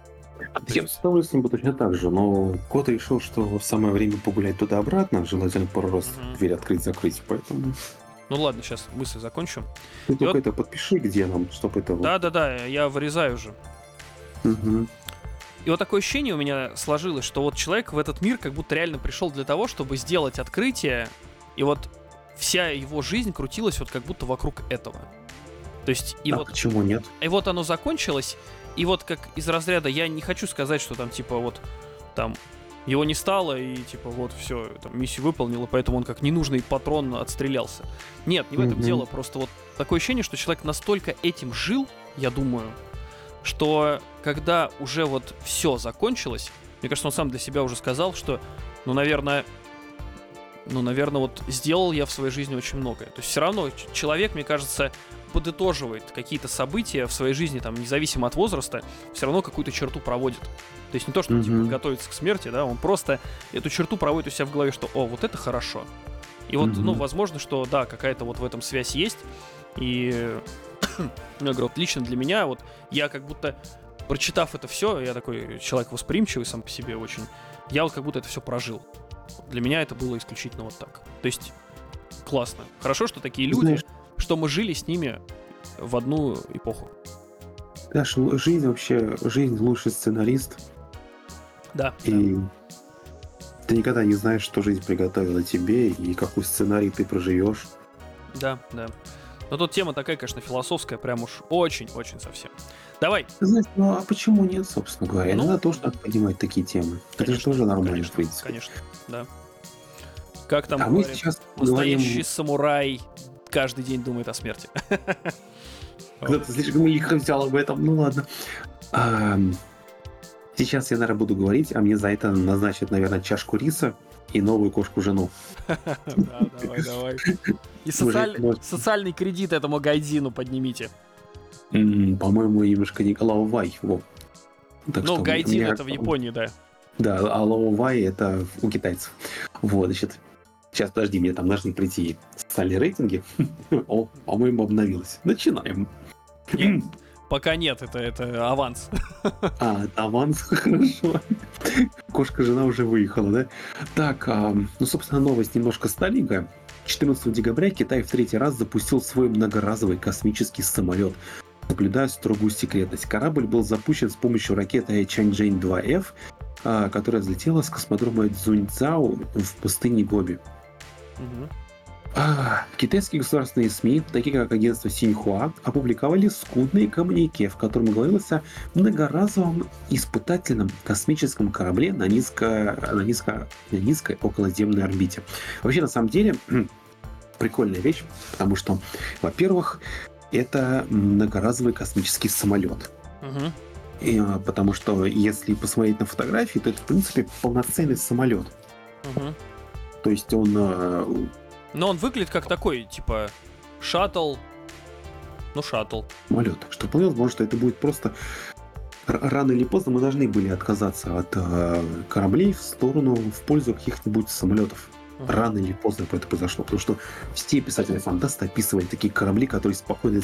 Я с удовольствием бы точно так же, но кот решил, что самое время погулять туда-обратно, желательно пару раз Мгм. дверь открыть-закрыть, поэтому Ну ладно, сейчас мысль закончу. ты только вот- это подпиши, где нам, чтобы это... Да-да-да, я вырезаю уже. Мгм. И вот такое ощущение у меня сложилось, что вот человек в этот мир как будто реально пришел для того, чтобы сделать открытие, и вот вся его жизнь крутилась вот как будто вокруг этого. То есть, и а вот почему нет? И вот оно закончилось, и вот как из разряда, я не хочу сказать, что там, типа, вот, там, его не стало, и, типа, вот, все, там, миссию выполнила, поэтому он как ненужный патрон отстрелялся. Нет, не в этом Мгм. дело, просто вот такое ощущение, что человек настолько этим жил, я думаю, что когда уже вот все закончилось, мне кажется, он сам для себя уже сказал, что, ну, наверное, ну, наверное, вот сделал я в своей жизни очень многое. То есть все равно человек, мне кажется, подытоживает какие-то события в своей жизни, там, независимо от возраста, все равно какую-то черту проводит. То есть не то, что mm-hmm. типа, готовится к смерти, да, он просто эту черту проводит у себя в голове, что, о, вот это хорошо. И вот, mm-hmm. ну, возможно, что, да, какая-то вот в этом связь есть. И, я говорю, вот лично для меня, вот, я как будто, прочитав это все, я такой человек восприимчивый сам по себе очень, я вот как будто это все прожил. Для меня это было исключительно вот так. То есть, классно. Хорошо, что такие люди, Знаешь, что мы жили с ними в одну эпоху. Знаешь, жизнь вообще, жизнь лучший сценарист. Да. И ты никогда не знаешь, что жизнь приготовила тебе и какой сценарий ты проживешь. Да, да. Но тут тема такая, конечно, философская, прям уж очень-очень совсем. Давай. Знаешь, ну а почему нет, собственно говоря? Ну, Иногда тоже надо поднимать такие темы. Конечно, Это же тоже нормально, конечно, в принципе. Конечно, да. Как там а говорят, мы сейчас настоящий говорим... самурай каждый день думает о смерти. Кто-то слишком лихо взял об этом, ну ладно. А, сейчас я, наверное, буду говорить, а мне за это назначат, наверное, чашку риса и новую кошку-жену. Да, давай, давай. И социальный кредит этому гайдину поднимите. По-моему, немножко не Лаовай. Ну, гайдин это в Японии, да. Да, а Лаовай это у китайцев. Вот, значит, Сейчас, подожди, мне там должны прийти социальные рейтинги. О, по-моему, обновилось. Начинаем. Нет, пока нет, это, это аванс. А, аванс, хорошо. Кошка-жена уже выехала, да? Так, а, ну, собственно, новость немножко старенькая. 14 декабря Китай в третий раз запустил свой многоразовый космический самолет, соблюдая строгую секретность. Корабль был запущен с помощью ракеты Чанчжэнь-2F, а, которая взлетела с космодрома Цзуньцзяо в пустыне Гоби. А, китайские государственные СМИ, такие как агентство Синьхуа, опубликовали скудные коммунике, в котором говорилось о многоразовом испытательном космическом корабле на, низко, на, низко, на низкой околоземной орбите. Вообще, на самом деле, прикольная вещь, потому что, во-первых, это многоразовый космический самолет. Угу. И, а, потому что если посмотреть на фотографии, то это, в принципе, полноценный самолет. Угу. То есть он... Э, Но он выглядит как такой, типа, шаттл. Ну, шаттл. Самолет. Что вполне возможно, что это будет просто рано или поздно мы должны были отказаться от э, кораблей в сторону, в пользу каких-нибудь самолетов. Рано или поздно это произошло, потому что все писатели-фантасты описывали такие корабли, которые спокойно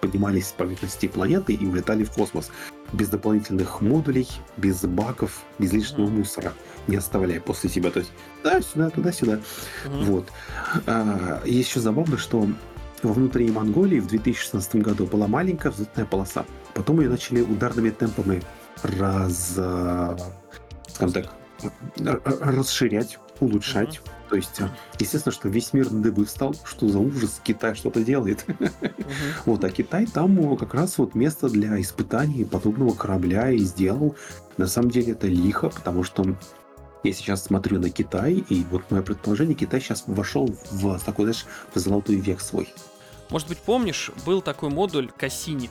поднимались с поверхности планеты и улетали в космос. Без дополнительных модулей, без баков, без лишнего mm. мусора, не оставляя после себя. То есть да-сюда, туда-сюда. Mm. Вот. А, еще забавно, что во внутренней Монголии в 2016 году была маленькая взлетная полоса. Потом ее начали ударными темпами раз, скажем так, расширять, улучшать. Uh-huh. То есть, естественно, что весь мир на дыбы встал, что за ужас, Китай что-то делает. Uh-huh. Вот, а Китай там как раз вот место для испытаний подобного корабля и сделал. На самом деле это лихо, потому что я сейчас смотрю на Китай, и вот мое предположение, Китай сейчас вошел в такой, знаешь, в золотой век свой. Может быть, помнишь, был такой модуль Кассини,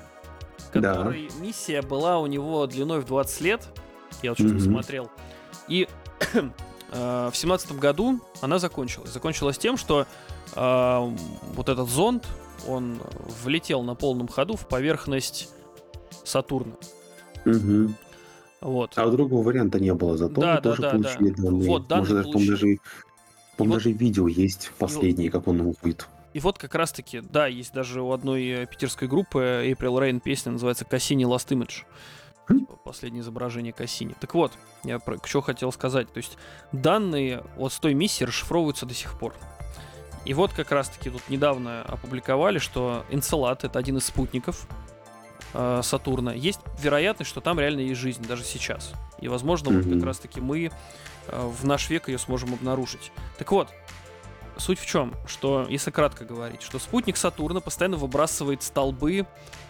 который да. миссия была у него длиной в 20 лет. Я вот что-то mm-hmm. смотрел. И э, в семнадцатом году она закончилась. Закончилась тем, что э, вот этот зонд, он влетел на полном ходу в поверхность Сатурна. Угу. Вот. А другого варианта не было, зато да, мы да, тоже да, получили да. данные. Вот, данные Может, даже, даже, вот... даже видео есть последнее, как он уходит. И вот как раз-таки, да, есть даже у одной э, питерской группы April Rain песня называется «Cassini Last Image». Типа, последнее изображение Кассини. Так вот, я про что хотел сказать. То есть данные вот с той миссии расшифровываются до сих пор. И вот как раз-таки тут недавно опубликовали, что Энцелад — это один из спутников э, Сатурна. Есть вероятность, что там реально есть жизнь, даже сейчас. И, возможно, mm-hmm. вот как раз-таки мы э, в наш век ее сможем обнаружить. Так вот, суть в чем, что, если кратко говорить, что спутник Сатурна постоянно выбрасывает столбы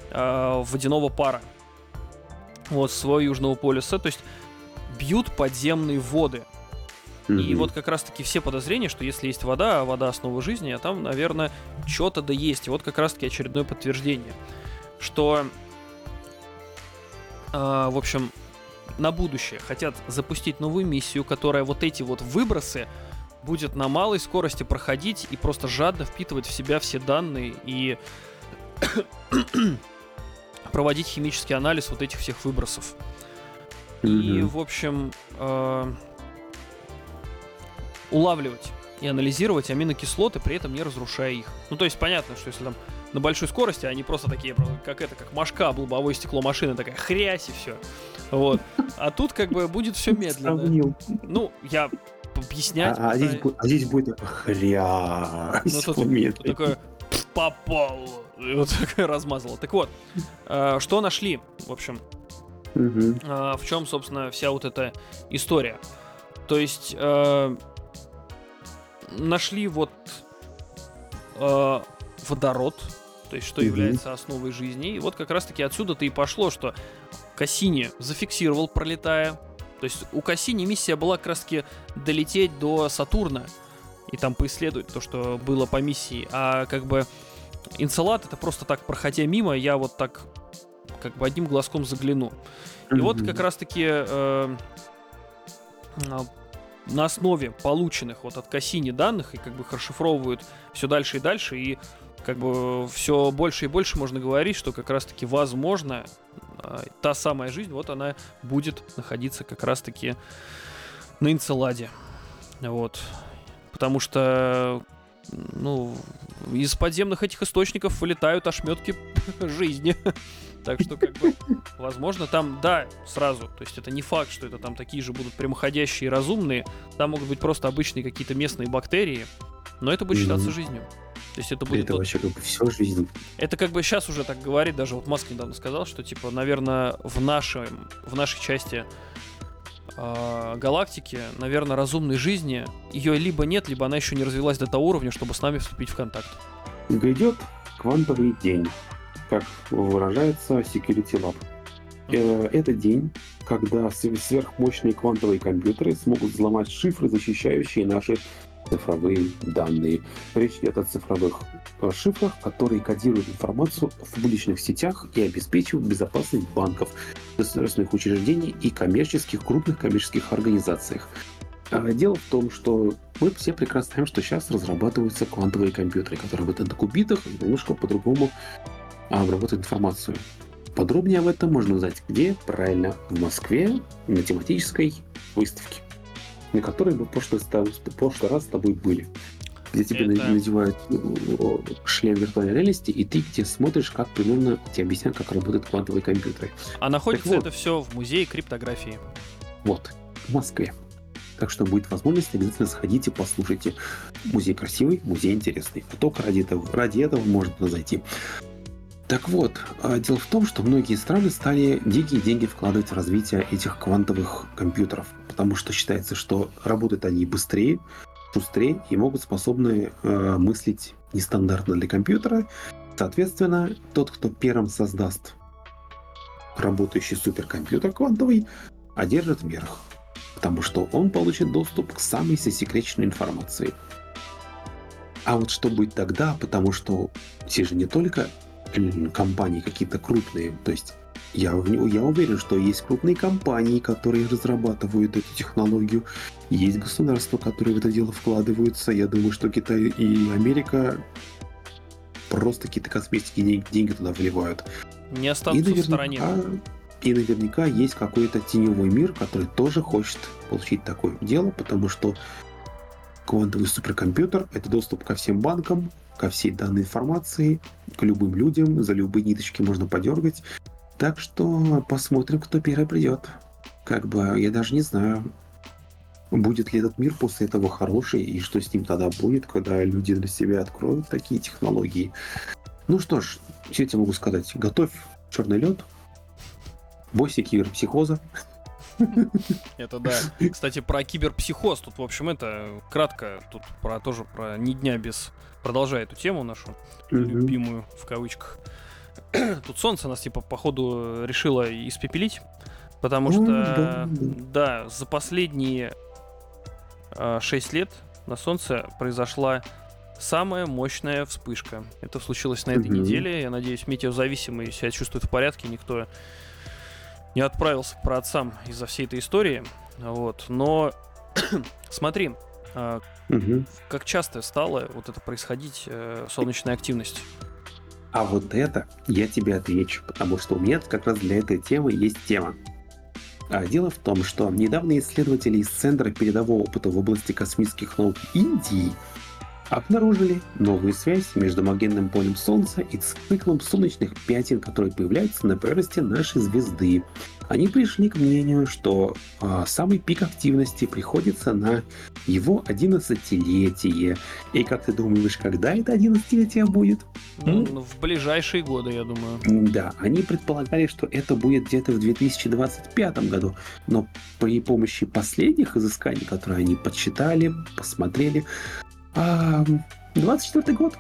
э, водяного пара вот, своего южного полюса, то есть бьют подземные воды. Mm-hmm. И вот как раз-таки все подозрения, что если есть вода, а вода основа жизни, а там, наверное, что-то да есть. И вот как раз-таки очередное подтверждение, что, э, в общем, на будущее хотят запустить новую миссию, которая вот эти вот выбросы будет на малой скорости проходить и просто жадно впитывать в себя все данные и проводить химический анализ вот этих всех выбросов. И, в общем, э, улавливать и анализировать аминокислоты, при этом не разрушая их. Ну, то есть понятно, что если там на большой скорости, они просто такие, как это, как машка, лобовое стекло машины, такая хрясь и все. Вот. А тут как бы будет все медленно. Ну, я объяснять. А, а, здесь, а здесь будет хрясь. Ну, тут, тут такое попал. И вот такое размазало. Так вот, э, что нашли, в общем, угу. э, в чем, собственно, вся вот эта история. То есть э, нашли вот э, водород, то есть что является основой жизни. И вот как раз-таки отсюда-то и пошло, что Кассини зафиксировал, пролетая. То есть у Кассини миссия была как раз-таки долететь до Сатурна и там поисследовать то, что было по миссии. А как бы Инцелат это просто так, проходя мимо, я вот так как бы одним глазком загляну. И вот как раз-таки э, на основе полученных вот от Кассини данных и как бы их расшифровывают все дальше и дальше, и как бы все больше и больше можно говорить, что как раз-таки возможно э, та самая жизнь, вот она будет находиться как раз-таки на Инцеладе. Вот. Потому что ну, из подземных этих источников вылетают ошметки жизни. Так что, как бы, возможно, там, да, сразу. То есть это не факт, что это там такие же будут прямоходящие и разумные. Там могут быть просто обычные какие-то местные бактерии. Но это будет считаться жизнью. То есть это будет... Это вообще как бы все жизнь. Это как бы сейчас уже так говорит, даже вот Маск недавно сказал, что типа, наверное, в нашем, в нашей части э, галактики, наверное, разумной жизни, ее либо нет, либо она еще не развилась до того уровня, чтобы с нами вступить в контакт. Грядет квантовый день как выражается Security Lab. Э, это день, когда сверхмощные квантовые компьютеры смогут взломать шифры, защищающие наши цифровые данные. Речь идет о цифровых э, шифрах, которые кодируют информацию в публичных сетях и обеспечивают безопасность банков, государственных учреждений и коммерческих, крупных коммерческих организациях. А дело в том, что мы все прекрасно знаем, что сейчас разрабатываются квантовые компьютеры, которые работают на кубитах немножко по-другому а обработать информацию. Подробнее об этом можно узнать где? Правильно, в Москве на тематической выставке, на которой мы в прошлый, в прошлый раз с тобой были. Где тебе Это... надевают шлем виртуальной реальности, и ты где смотришь, как примерно тебе объяснят, как работают квантовые компьютеры. А находится вот, это все в музее криптографии. Вот, в Москве. Так что будет возможность, обязательно сходите, послушайте. Музей красивый, музей интересный. А только ради этого, ради этого можно зайти. Так вот, а, дело в том, что многие страны стали дикие деньги вкладывать в развитие этих квантовых компьютеров, потому что считается, что работают они быстрее, шустрее и могут способны э, мыслить нестандартно для компьютера. Соответственно, тот, кто первым создаст работающий суперкомпьютер квантовый, одержит верх, потому что он получит доступ к самой засекреченной информации. А вот что будет тогда, потому что все же не только компании какие-то крупные. То есть я, я уверен, что есть крупные компании, которые разрабатывают эту технологию. Есть государства, которые в это дело вкладываются. Я думаю, что Китай и Америка просто какие-то космические деньги туда вливают. Не останутся в стороне. И наверняка есть какой-то теневой мир, который тоже хочет получить такое дело, потому что квантовый суперкомпьютер — это доступ ко всем банкам, ко всей данной информации, к любым людям, за любые ниточки можно подергать. Так что посмотрим, кто первый придет. Как бы я даже не знаю, будет ли этот мир после этого хороший, и что с ним тогда будет, когда люди для себя откроют такие технологии. Ну что ж, все я могу сказать. Готовь черный лед, бойся киберпсихоза. Это да. Кстати, про киберпсихоз. Тут, в общем, это кратко. Тут про тоже про ни дня без продолжая эту тему нашу, любимую в кавычках. Тут солнце нас, типа, походу, решило испепелить. Потому что, mm-hmm. да, за последние э, 6 лет на солнце произошла самая мощная вспышка. Это случилось на этой неделе. Я надеюсь, метеозависимые себя чувствуют в порядке, никто не отправился к праотцам из-за всей этой истории. Вот. Но смотри, Мгм. как часто стало вот это происходить, э, солнечная активность? А вот это я тебе отвечу, потому что у меня как раз для этой темы есть тема. А дело в том, что недавние исследователи из Центра передового опыта в области космических наук Индии обнаружили новую связь между магнитным полем Солнца и циклом солнечных пятен, которые появляются на поверхности нашей звезды. Они пришли к мнению, что а, самый пик активности приходится на его 11-летие. И как ты думаешь, когда это 11-летие будет? Ну, М? ну, в ближайшие годы, я думаю. Да, они предполагали, что это будет где-то в 2025 году, но при помощи последних изысканий, которые они подсчитали, посмотрели, а, 24 год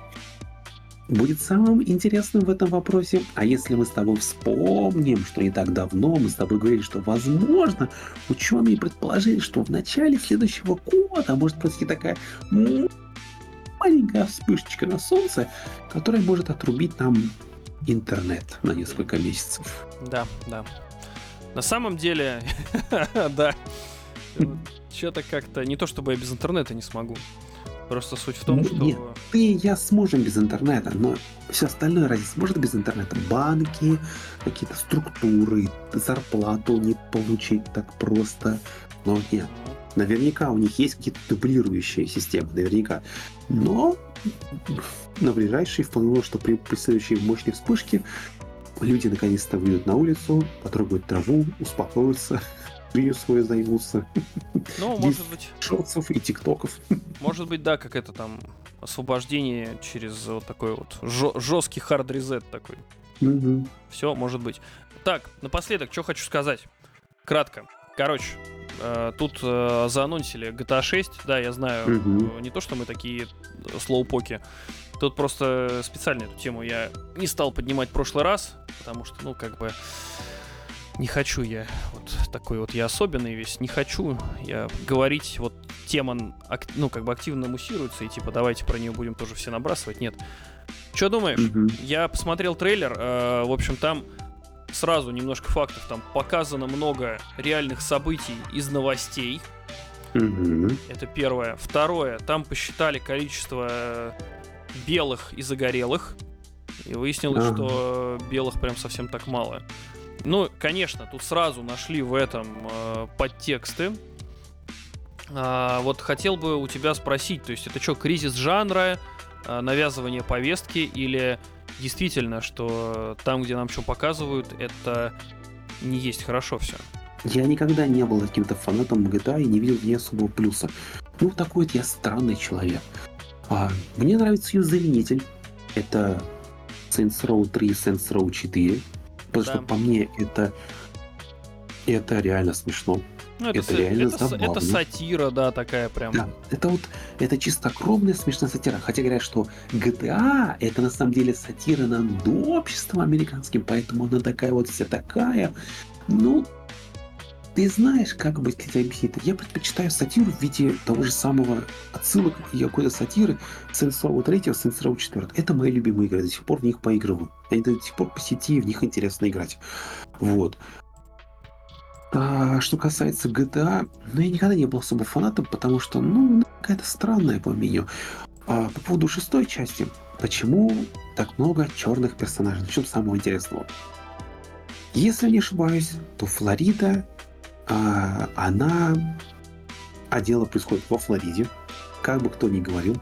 будет самым интересным в этом вопросе. А если мы с тобой вспомним, что не так давно мы с тобой говорили, что возможно ученые предположили, что в начале следующего года может произойти такая маленькая вспышечка на Солнце, которая может отрубить нам интернет на несколько месяцев. Да, да. На самом деле, да. Что-то как-то... Не то чтобы я без интернета не смогу. Просто суть в том, Ну, что... нет. Ты и я сможем без интернета, но все остальное разве сможет без интернета? Банки, какие-то структуры, зарплату не получить так просто. Но нет, наверняка у них есть какие-то дублирующие системы, наверняка. Но на ближайшие вполне возможно, что при, при следующей мощной вспышке люди наконец-то выйдут на улицу, потрогают траву, успокоятся, жизнью свою займутся, Ну, может быть, шорцев и тиктоков. может быть, да, как это там освобождение через вот такой вот жесткий хард-резет такой. Все, может быть. Так, напоследок, что хочу сказать. Кратко. Короче, э, тут э, заанонсили GTA 6. Да, я знаю, э, не то, что мы такие э, слоупоки. Тут просто специально эту тему я не стал поднимать в прошлый раз, потому что, ну, как бы, не хочу я вот такой вот я особенный весь, не хочу я говорить, вот тема, ну, как бы активно муссируется, и типа давайте про нее будем тоже все набрасывать, нет. Что думаешь? Мгм. Я посмотрел трейлер, э, в общем, там сразу немножко фактов, там показано много реальных событий из новостей, Мгм. это первое. Второе, там посчитали количество э, белых и загорелых, и выяснилось, Ага. что белых прям совсем так мало. Ну, конечно, тут сразу нашли в этом э, подтексты. А, вот хотел бы у тебя спросить, то есть это что, кризис жанра, э, навязывание повестки или действительно, что там, где нам что показывают, это не есть хорошо все? Я никогда не был каким-то фанатом GTA и не видел ней особого плюса. Ну, такой вот я странный человек. А, мне нравится ее заменитель. Это Saints Row 3 и Saints Row 4. Потому Да. что по мне это это реально смешно. Ну, это, Это реально это, забавно. это сатира, да, такая прям. Да, это вот это чистокровная смешная сатира. Хотя говорят, что GTA это на самом деле сатира над обществом американским, поэтому она такая вот вся такая. Ну, ты знаешь, как бы тебе объяснить это? Я предпочитаю сатиру в виде того же самого отсылок и какой-то сатиры Saints Row 3, Saints Row 4. Это мои любимые игры, до сих пор в них поигрываю. Они до сих пор по сети, в них интересно играть. Вот. А что касается GTA, ну я никогда не был особо фанатом, потому что, ну, какая-то странная по мнению. А по поводу шестой части, почему так много черных персонажей? Начнем с самого интересного. Если не ошибаюсь, то Флорида, а, она... А дело происходит во Флориде. Как бы кто ни говорил,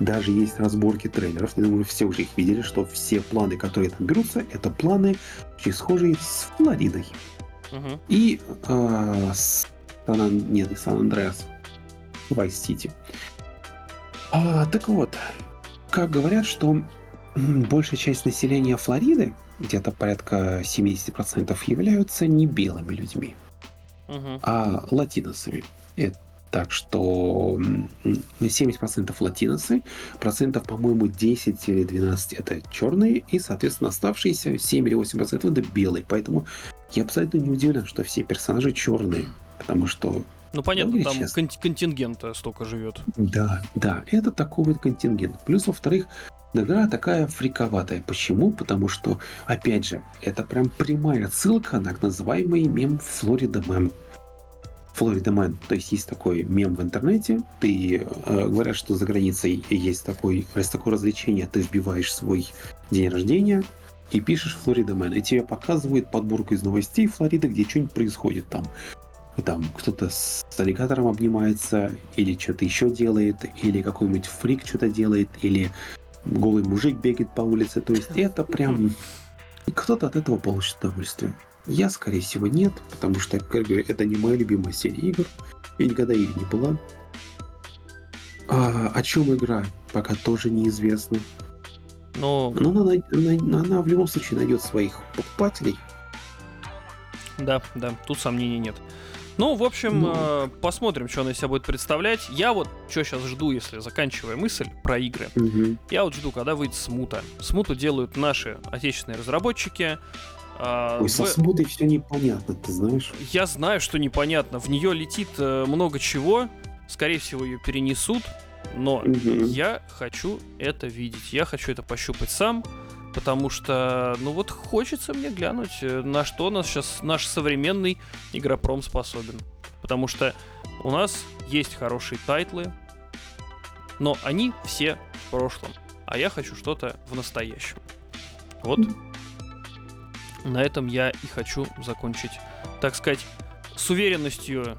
даже есть разборки трейлеров. Я думаю, все уже их видели, что все планы, которые там берутся, это планы, очень схожие с Флоридой. Мгм. И э, с Сан, нет, не Сан-Андреас, Вайс-Сити. А, так вот, как говорят, что большая часть населения Флориды, где-то порядка 70% являются не белыми людьми, Мгм. а латиносами. Так что м, 70% латиносы, процентов, по-моему, 10 или 12 это черные, и, соответственно, оставшиеся 7 или 8% это белые. Поэтому я абсолютно не удивлен, что все персонажи черные, потому что Ну понятно, там честно. кон- контингента столько живет. да, да, это такой вот контингент. Плюс, во-вторых, Игра такая фриковатая. Почему? Потому что, опять же, это прям прямая ссылка на так называемый мем Флорида Мем. Флорида Мэн. То есть есть такой мем в интернете. Ты э, говорят, что за границей есть такой, есть такое развлечение. Ты вбиваешь свой день рождения и пишешь Флорида Мэн. И тебе показывают подборку из новостей Флориды, где что-нибудь происходит там. Там кто-то с аллигатором обнимается, или что-то еще делает, или какой-нибудь фрик что-то делает, или голый мужик бегает по улице. То есть это прям... Кто-то от этого получит удовольствие. Я, скорее всего, нет, потому что, как говорю, это не моя любимая серия игр. Я никогда ей не была. А, о чем игра, пока тоже неизвестно. Но... Но она, она, она в любом случае найдет своих покупателей. Да, да, тут сомнений нет. Ну, в общем, ну... Э, посмотрим, что она из себя будет представлять. Я вот что сейчас жду, если заканчивая мысль про игры. Угу. Я вот жду, когда выйдет смута. Смуту делают наши отечественные разработчики. А, Ой, в... со смутой все непонятно, ты знаешь. Я знаю, что непонятно. В нее летит э, много чего. Скорее всего, ее перенесут. Но угу. я хочу это видеть. Я хочу это пощупать сам. Потому что, ну вот хочется мне глянуть, э, на что нас сейчас наш современный игропром способен. Потому что у нас есть хорошие тайтлы, но они все в прошлом. А я хочу что-то в настоящем. Вот на этом я и хочу закончить, так сказать, с уверенностью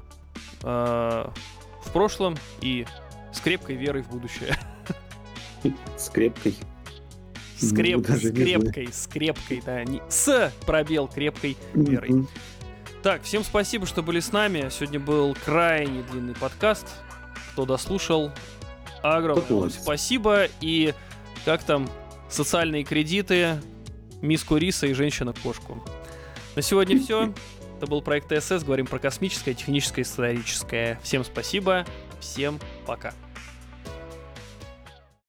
э, в прошлом и с крепкой верой в будущее. С крепкой. С, креп... с крепкой, с крепкой, да, не с пробел крепкой верой. Так, всем спасибо, что были с нами. Сегодня был крайне длинный подкаст. Кто дослушал, огромное спасибо. И как там социальные кредиты, миску риса и женщина-кошку. На сегодня все. Это был проект ТСС. Говорим про космическое, техническое, историческое. Всем спасибо. Всем пока.